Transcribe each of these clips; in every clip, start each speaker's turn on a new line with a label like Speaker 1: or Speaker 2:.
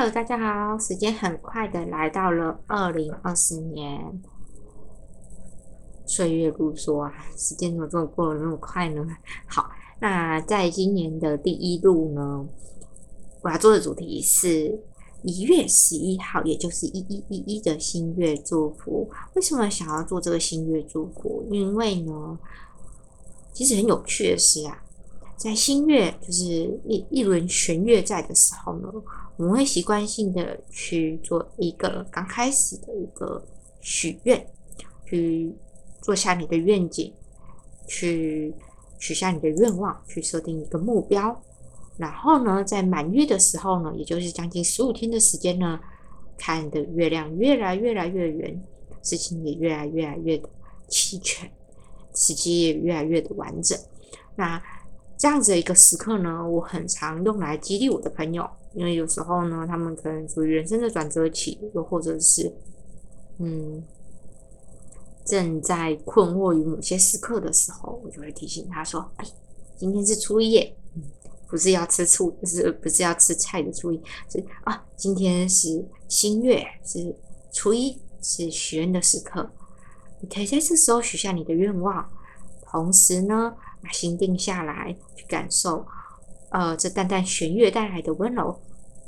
Speaker 1: Hello，大家好！时间很快的来到了二零二四年，岁月如梭啊，时间怎么这么过得那么快呢？好，那在今年的第一路呢，我要做的主题是一月十一号，也就是一一一一的新月祝福。为什么想要做这个新月祝福？因为呢，其实很有趣的是啊。在新月就是一一轮弦月在的时候呢，我们会习惯性的去做一个刚开始的一个许愿，去做下你的愿景，去许下你的愿望，去设定一个目标。然后呢，在满月的时候呢，也就是将近十五天的时间呢，看的月亮越来越来越圆，事情也越来越来越的齐全，时机也越来越的完整。那这样子的一个时刻呢，我很常用来激励我的朋友，因为有时候呢，他们可能处于人生的转折期，又或者是，嗯，正在困惑于某些时刻的时候，我就会提醒他说：“哎，今天是初一，不是要吃醋，不是不是要吃菜的初一，是啊，今天是新月，是初一，是许愿的时刻，你可以在这时候许下你的愿望，同时呢。”把心定下来，去感受，呃，这淡淡弦乐带来的温柔。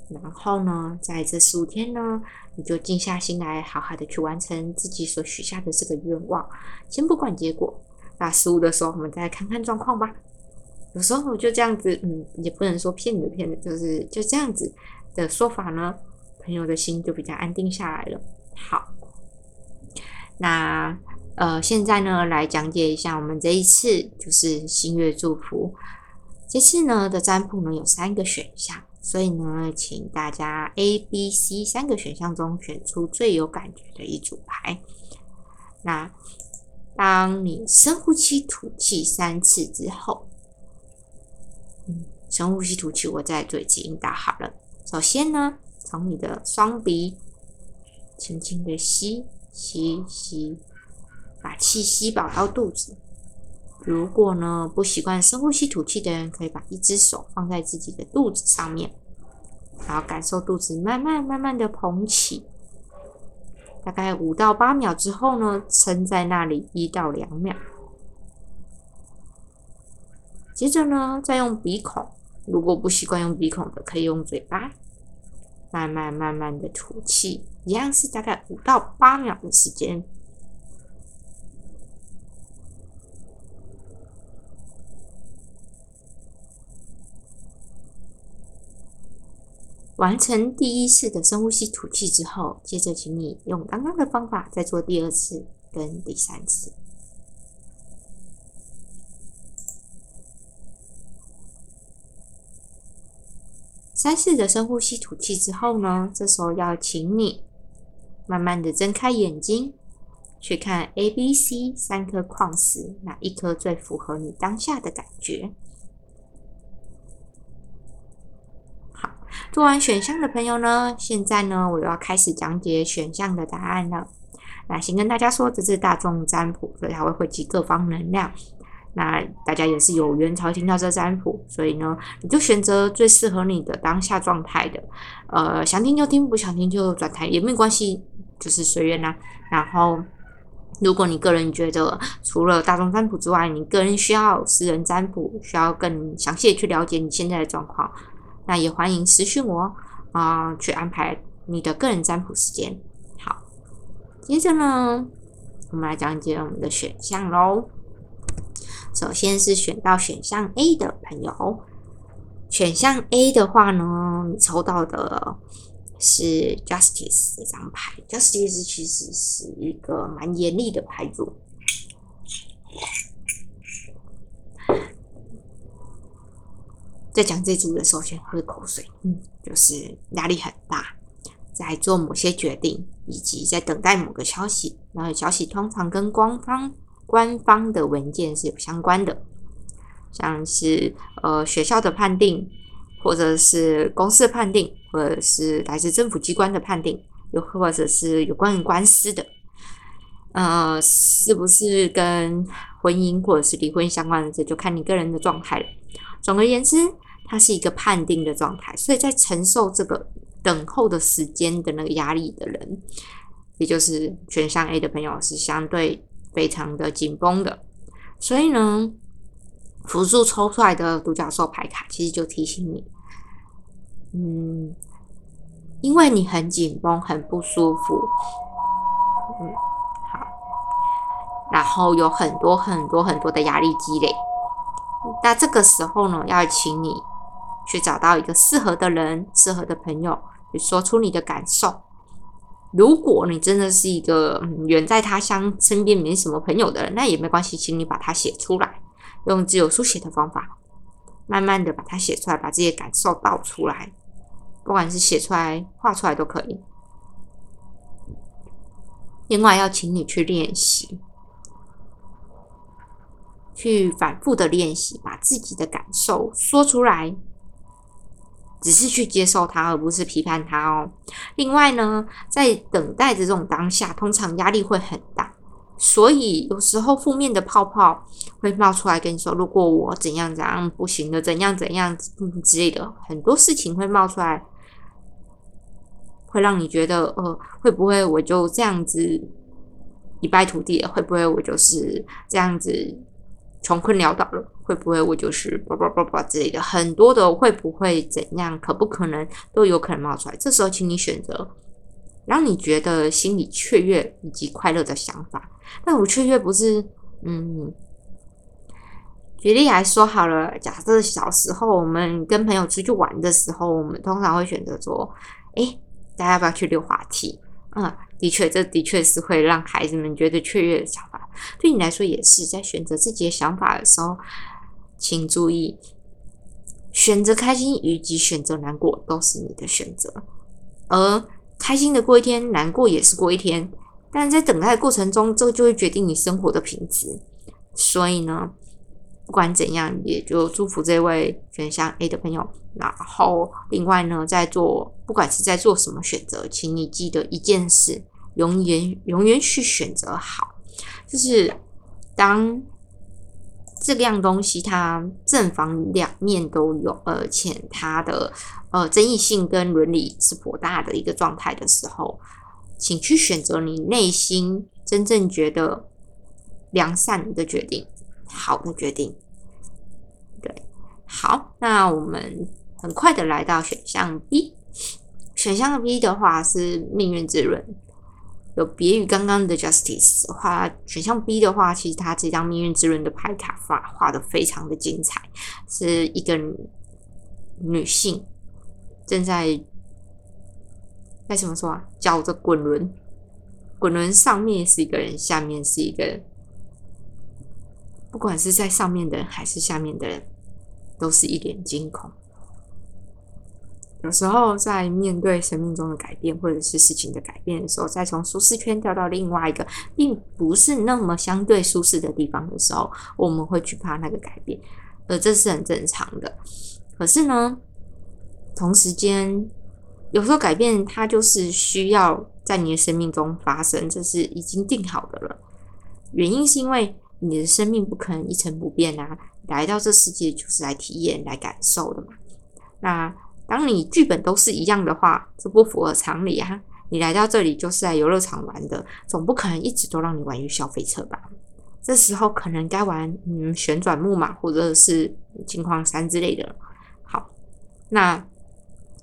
Speaker 1: 然后呢，在这十五天呢，你就静下心来，好好的去完成自己所许下的这个愿望。先不管结果，那十五的时候，我们再看看状况吧。有时候就这样子，嗯，也不能说骗你的骗的，就是就这样子的说法呢，朋友的心就比较安定下来了。好，那。呃，现在呢，来讲解一下我们这一次就是新月祝福。这次呢的占卜呢有三个选项，所以呢，请大家 A、B、C 三个选项中选出最有感觉的一组牌。那当你深呼吸、吐气三次之后，嗯，深呼吸、吐气，我再做一次引导好了。首先呢，从你的双鼻轻轻的吸吸吸。把气吸饱到肚子。如果呢不习惯深呼吸吐气的人，可以把一只手放在自己的肚子上面，然后感受肚子慢慢慢慢的膨起。大概五到八秒之后呢，撑在那里一到两秒。接着呢，再用鼻孔。如果不习惯用鼻孔的，可以用嘴巴，慢慢慢慢的吐气，一样是大概五到八秒的时间。完成第一次的深呼吸吐气之后，接着请你用刚刚的方法再做第二次跟第三次。三次的深呼吸吐气之后呢，这时候要请你慢慢的睁开眼睛，去看 A、B、C 三颗矿石，哪一颗最符合你当下的感觉？做完选项的朋友呢，现在呢，我要开始讲解选项的答案了。那先跟大家说，这是大众占卜，所以它会汇集各方能量。那大家也是有缘才听到这占卜，所以呢，你就选择最适合你的当下状态的。呃，想听就听，不想听就转台也没有关系，就是随缘啦。然后，如果你个人觉得除了大众占卜之外，你个人需要私人占卜，需要更详细的去了解你现在的状况。那也欢迎私讯我啊，去安排你的个人占卜时间。好，接着呢，我们来讲解我们的选项喽。首先是选到选项 A 的朋友，选项 A 的话呢，你抽到的是 Justice 这张牌。Justice 其实是一个蛮严厉的牌组。在讲这组的时候，先喝口水。嗯，就是压力很大，在做某些决定，以及在等待某个消息。然后消息通常跟官方官方的文件是有相关的，像是呃学校的判定，或者是公司的判定，或者是来自政府机关的判定，又或者是有关于官司的。呃，是不是跟婚姻或者是离婚相关的？这就看你个人的状态了。总而言之。它是一个判定的状态，所以在承受这个等候的时间的那个压力的人，也就是选项 A 的朋友是相对非常的紧绷的。所以呢，辅助抽出来的独角兽牌卡，其实就提醒你，嗯，因为你很紧绷，很不舒服，嗯，好，然后有很多很多很多的压力积累。那这个时候呢，要请你去找到一个适合的人、适合的朋友，去说出你的感受。如果你真的是一个远在他乡、身边没什么朋友的人，那也没关系，请你把它写出来，用自由书写的方法，慢慢的把它写出来，把这些感受倒出来，不管是写出来、画出来都可以。另外，要请你去练习。去反复的练习，把自己的感受说出来，只是去接受它，而不是批判它哦。另外呢，在等待的这种当下，通常压力会很大，所以有时候负面的泡泡会冒出来跟你说：“如果我怎样怎样不行的，怎样怎样之类的，很多事情会冒出来，会让你觉得呃，会不会我就这样子一败涂地？会不会我就是这样子？”穷困潦倒了，会不会我就是叭叭叭叭之类的？很多的会不会怎样？可不可能都有可能冒出来？这时候，请你选择让你觉得心里雀跃以及快乐的想法。那我雀跃不是嗯？举例来说好了，假设小时候我们跟朋友出去玩的时候，我们通常会选择说：“哎，大家要不要去溜滑梯？”嗯。的确，这的确是会让孩子们觉得雀跃的想法。对你来说，也是在选择自己的想法的时候，请注意，选择开心以及选择难过都是你的选择。而开心的过一天，难过也是过一天。但在等待的过程中，这就会决定你生活的品质。所以呢？不管怎样，也就祝福这位选项 A 的朋友。然后，另外呢，在做不管是在做什么选择，请你记得一件事：永远永远去选择好。就是当这样东西它正反两面都有，而且它的呃争议性跟伦理是颇大的一个状态的时候，请去选择你内心真正觉得良善的决定。好的决定，对，好，那我们很快的来到选项 B。选项 B 的话是命运之轮，有别于刚刚的 Justice 的话，选项 B 的话，其实它这张命运之轮的牌卡画画的非常的精彩，是一个女性正在该怎么说啊？叫着滚轮，滚轮上面是一个人，下面是一个人。不管是在上面的人还是下面的人，都是一脸惊恐。有时候在面对生命中的改变或者是事情的改变的时候，再从舒适圈跳到另外一个并不是那么相对舒适的地方的时候，我们会惧怕那个改变，而这是很正常的。可是呢，同时间有时候改变它就是需要在你的生命中发生，这是已经定好的了。原因是因为。你的生命不可能一成不变啊！来到这世界就是来体验、来感受的嘛。那当你剧本都是一样的话，这不符合常理啊！你来到这里就是来游乐场玩的，总不可能一直都让你玩消费车吧？这时候可能该玩嗯旋转木马或者是金矿山之类的。好，那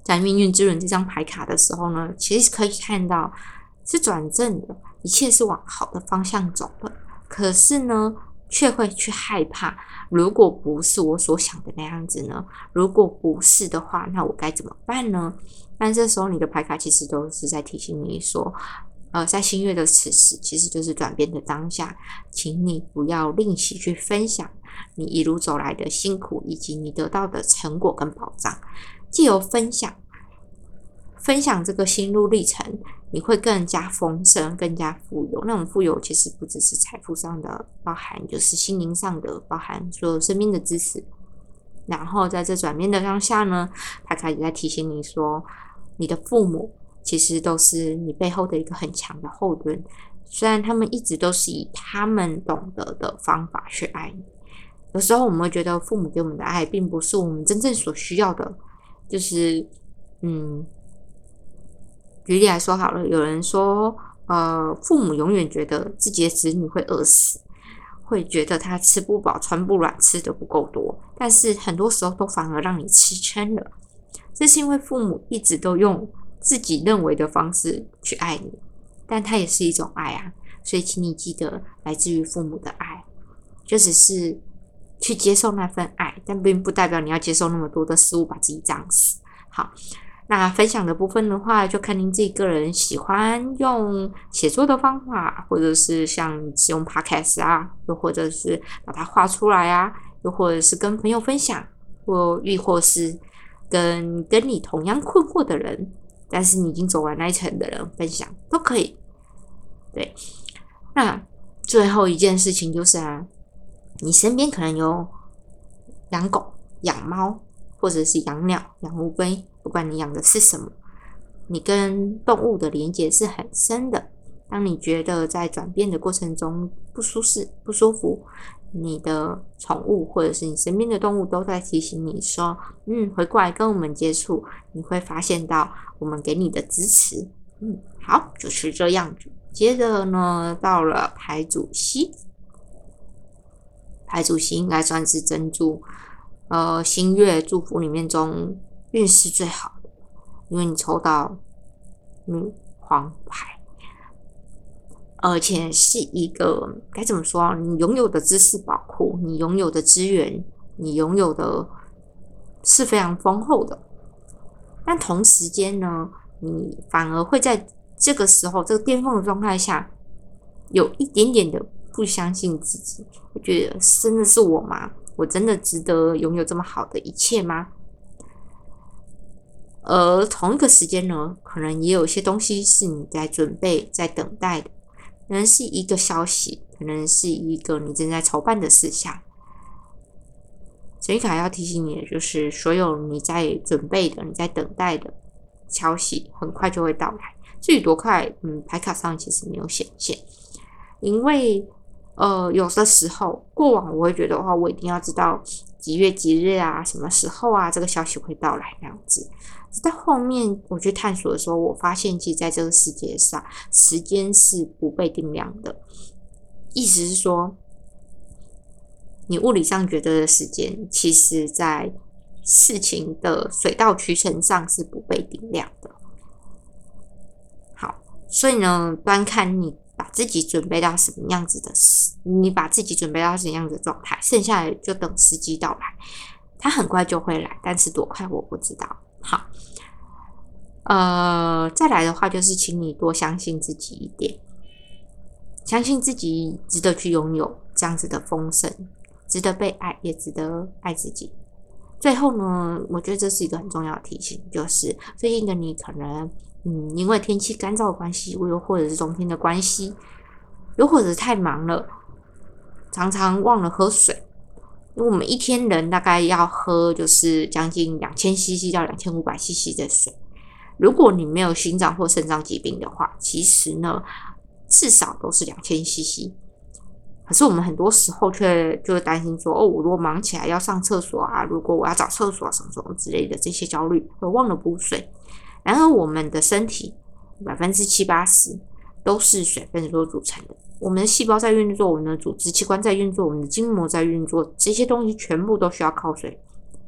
Speaker 1: 在命运之轮这张牌卡的时候呢，其实可以看到是转正的，一切是往好的方向走的。可是呢，却会去害怕。如果不是我所想的那样子呢？如果不是的话，那我该怎么办呢？但这时候你的牌卡其实都是在提醒你说，呃，在新月的此时，其实就是转变的当下，请你不要吝惜去分享你一路走来的辛苦，以及你得到的成果跟保障，借由分享。分享这个心路历程，你会更加丰盛、更加富有。那种富有其实不只是财富上的，包含就是心灵上的，包含所有生命的支持。然后在这转变的当下呢，他开始在提醒你说，你的父母其实都是你背后的一个很强的后盾。虽然他们一直都是以他们懂得的方法去爱你，有时候我们会觉得父母给我们的爱并不是我们真正所需要的，就是嗯。举例来说好了，有人说，呃，父母永远觉得自己的子女会饿死，会觉得他吃不饱、穿不暖、吃的不够多，但是很多时候都反而让你吃撑了。这是因为父母一直都用自己认为的方式去爱你，但它也是一种爱啊。所以，请你记得，来自于父母的爱，就只是去接受那份爱，但并不代表你要接受那么多的食物，把自己胀死。好。那分享的部分的话，就看您自己个人喜欢用写作的方法，或者是像使用 Podcast 啊，又或者是把它画出来啊，又或者是跟朋友分享，或亦或是跟跟你同样困惑的人，但是你已经走完那一层的人分享都可以。对，那最后一件事情就是啊，你身边可能有养狗、养猫，或者是养鸟、养乌龟。不管你养的是什么，你跟动物的连接是很深的。当你觉得在转变的过程中不舒适、不舒服，你的宠物或者是你身边的动物都在提醒你说：“嗯，回过来跟我们接触。”你会发现到我们给你的支持。嗯，好，就是这样子。接着呢，到了牌主席，牌主席应该算是珍珠，呃，星月祝福里面中。运势最好的，因为你抽到女皇牌，而且是一个该怎么说？你拥有的知识宝库，你拥有的资源，你拥有的是非常丰厚的。但同时间呢，你反而会在这个时候，这个巅峰的状态下，有一点点的不相信自己。我觉得真的是我吗？我真的值得拥有这么好的一切吗？而同一个时间呢，可能也有一些东西是你在准备、在等待的，可能是一个消息，可能是一个你正在筹办的事项。所以卡要提醒你的就是，所有你在准备的、你在等待的消息，很快就会到来。至于多快，嗯，牌卡上其实没有显现，因为呃，有的时候过往我会觉得话，我一定要知道几月几日啊，什么时候啊，这个消息会到来那样子。在后面我去探索的时候，我发现，其实在这个世界上，时间是不被定量的。意思是说，你物理上觉得的时间，其实在事情的水到渠成上是不被定量的。好，所以呢，端看你把自己准备到什么样子的时，你把自己准备到什么样子的状态，剩下的就等时机到来，它很快就会来，但是多快我不知道。好，呃，再来的话就是，请你多相信自己一点，相信自己值得去拥有这样子的丰盛，值得被爱，也值得爱自己。最后呢，我觉得这是一个很重要的提醒，就是最近的你可能，嗯，因为天气干燥的关系，又或者是冬天的关系，又或者是太忙了，常常忘了喝水。因为我们一天人大概要喝就是将近两千 CC 到两千五百 CC 的水，如果你没有心脏或肾脏疾病的话，其实呢至少都是两千 CC。可是我们很多时候却就会担心说，哦，我如果忙起来要上厕所啊，如果我要找厕所什么什么之类的这些焦虑，会忘了补水。然而我们的身体百分之七八十都是水分所组成的。我们的细胞在运作，我们的组织器官在运作，我们的筋膜在运作，这些东西全部都需要靠水，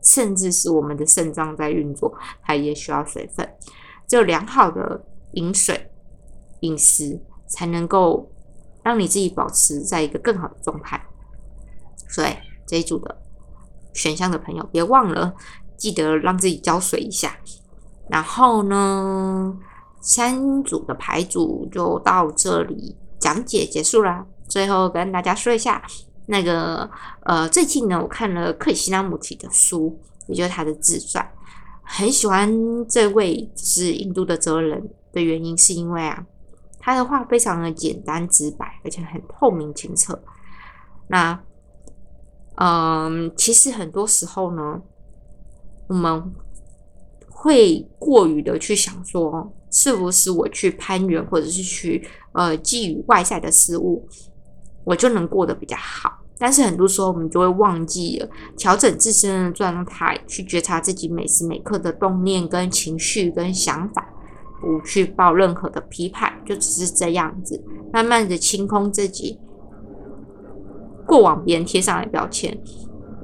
Speaker 1: 甚至是我们的肾脏在运作，它也需要水分。只有良好的饮水、饮食，才能够让你自己保持在一个更好的状态。所以这一组的选项的朋友，别忘了记得让自己浇水一下。然后呢，三组的牌组就到这里。讲解结束啦，最后跟大家说一下，那个呃，最近呢，我看了克里希那穆提的书，也就是他的自传，很喜欢这位是印度的哲人的原因，是因为啊，他的话非常的简单直白，而且很透明清澈。那嗯，其实很多时候呢，我们会过于的去想说。是不是我去攀援，或者是去呃觊觎外在的事物，我就能过得比较好？但是很多时候我们就会忘记了调整自身的状态，去觉察自己每时每刻的动念、跟情绪、跟想法，不去抱任何的批判，就只是这样子，慢慢的清空自己过往别人贴上来标签，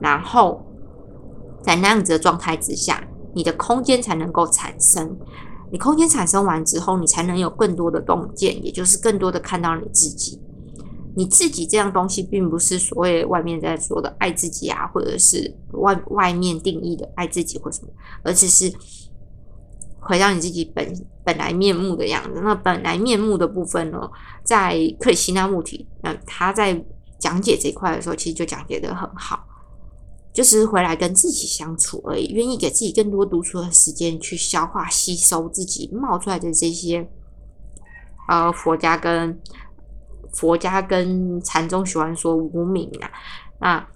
Speaker 1: 然后在那样子的状态之下，你的空间才能够产生。你空间产生完之后，你才能有更多的洞见，也就是更多的看到你自己。你自己这样东西，并不是所谓外面在说的爱自己啊，或者是外外面定义的爱自己或什么，而只是回到你自己本本来面目的样子。那本来面目的部分呢，在克里希那穆提，那他在讲解这一块的时候，其实就讲解的很好。就是回来跟自己相处而已，愿意给自己更多独处的时间去消化、吸收自己冒出来的这些，呃，佛家跟佛家跟禅宗喜欢说无名啊。那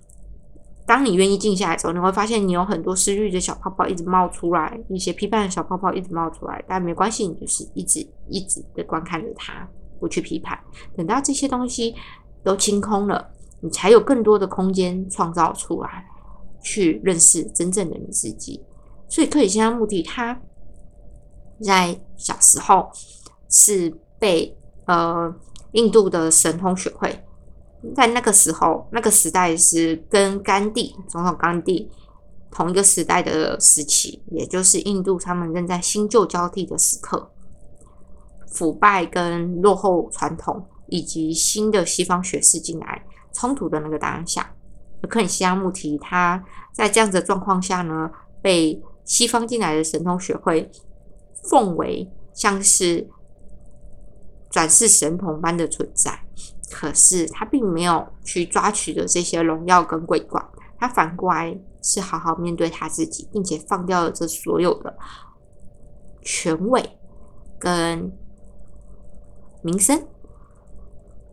Speaker 1: 当你愿意静下来之后，你会发现你有很多失欲的小泡泡一直冒出来，一些批判的小泡泡一直冒出来，但没关系，你就是一直一直的观看着它，不去批判。等到这些东西都清空了，你才有更多的空间创造出来。去认识真正的你自己，所以克里希那穆提他在小时候是被呃印度的神通学会，在那个时候那个时代是跟甘地总统甘地同一个时代的时期，也就是印度他们正在新旧交替的时刻，腐败跟落后传统以及新的西方学士进来冲突的那个当下。克里希那穆提，他在这样子的状况下呢，被西方进来的神通学会奉为像是转世神童般的存在。可是他并没有去抓取的这些荣耀跟桂冠，他反过来是好好面对他自己，并且放掉了这所有的权位跟名声，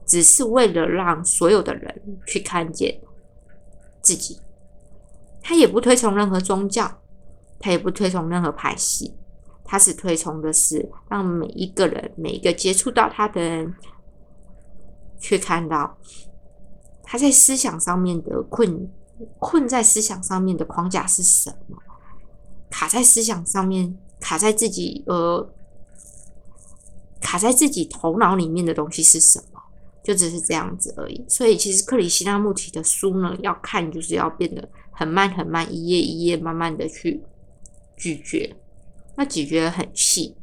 Speaker 1: 只是为了让所有的人去看见。自己，他也不推崇任何宗教，他也不推崇任何派系，他是推崇的是让每一个人、每一个接触到他的人，去看到他在思想上面的困困在思想上面的框架是什么，卡在思想上面，卡在自己呃，卡在自己头脑里面的东西是什么。就只是这样子而已，所以其实克里希那穆提的书呢，要看就是要变得很慢很慢，一页一页慢慢的去咀嚼，那咀嚼很细，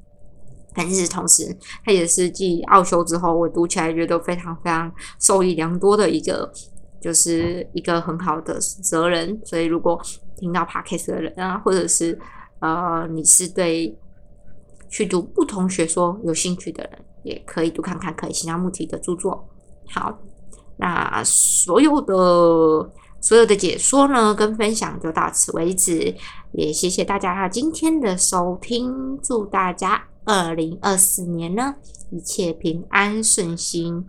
Speaker 1: 但是同时它也是继奥修之后，我读起来觉得非常非常受益良多的一个，就是一个很好的责任。所以如果听到 podcast 的人啊，或者是呃你是对去读不同学说有兴趣的人，也可以读看看克里希那穆提的著作。好，那所有的所有的解说呢，跟分享就到此为止。也谢谢大家今天的收听，祝大家二零二四年呢一切平安顺心、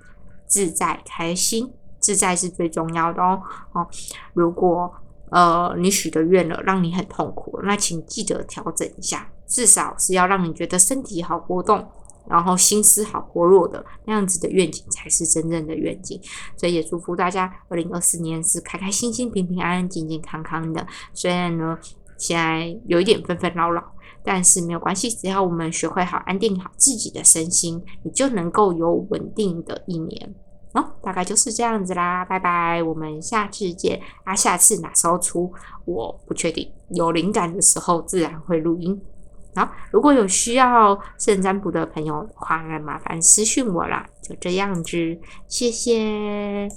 Speaker 1: 自在开心。自在是最重要的哦。哦，如果呃你许的愿了，让你很痛苦，那请记得调整一下，至少是要让你觉得身体好活动。然后心思好活络的那样子的愿景才是真正的愿景，所以也祝福大家二零二四年是开开心心、平平安安、健健康康的。虽然呢现在有一点纷纷扰扰，但是没有关系，只要我们学会好安定好自己的身心，你就能够有稳定的一年。哦，大概就是这样子啦，拜拜，我们下次见。啊，下次哪时候出我不确定，有灵感的时候自然会录音。好，如果有需要肾占卜的朋友的话，麻烦私讯我啦。就这样子，谢谢。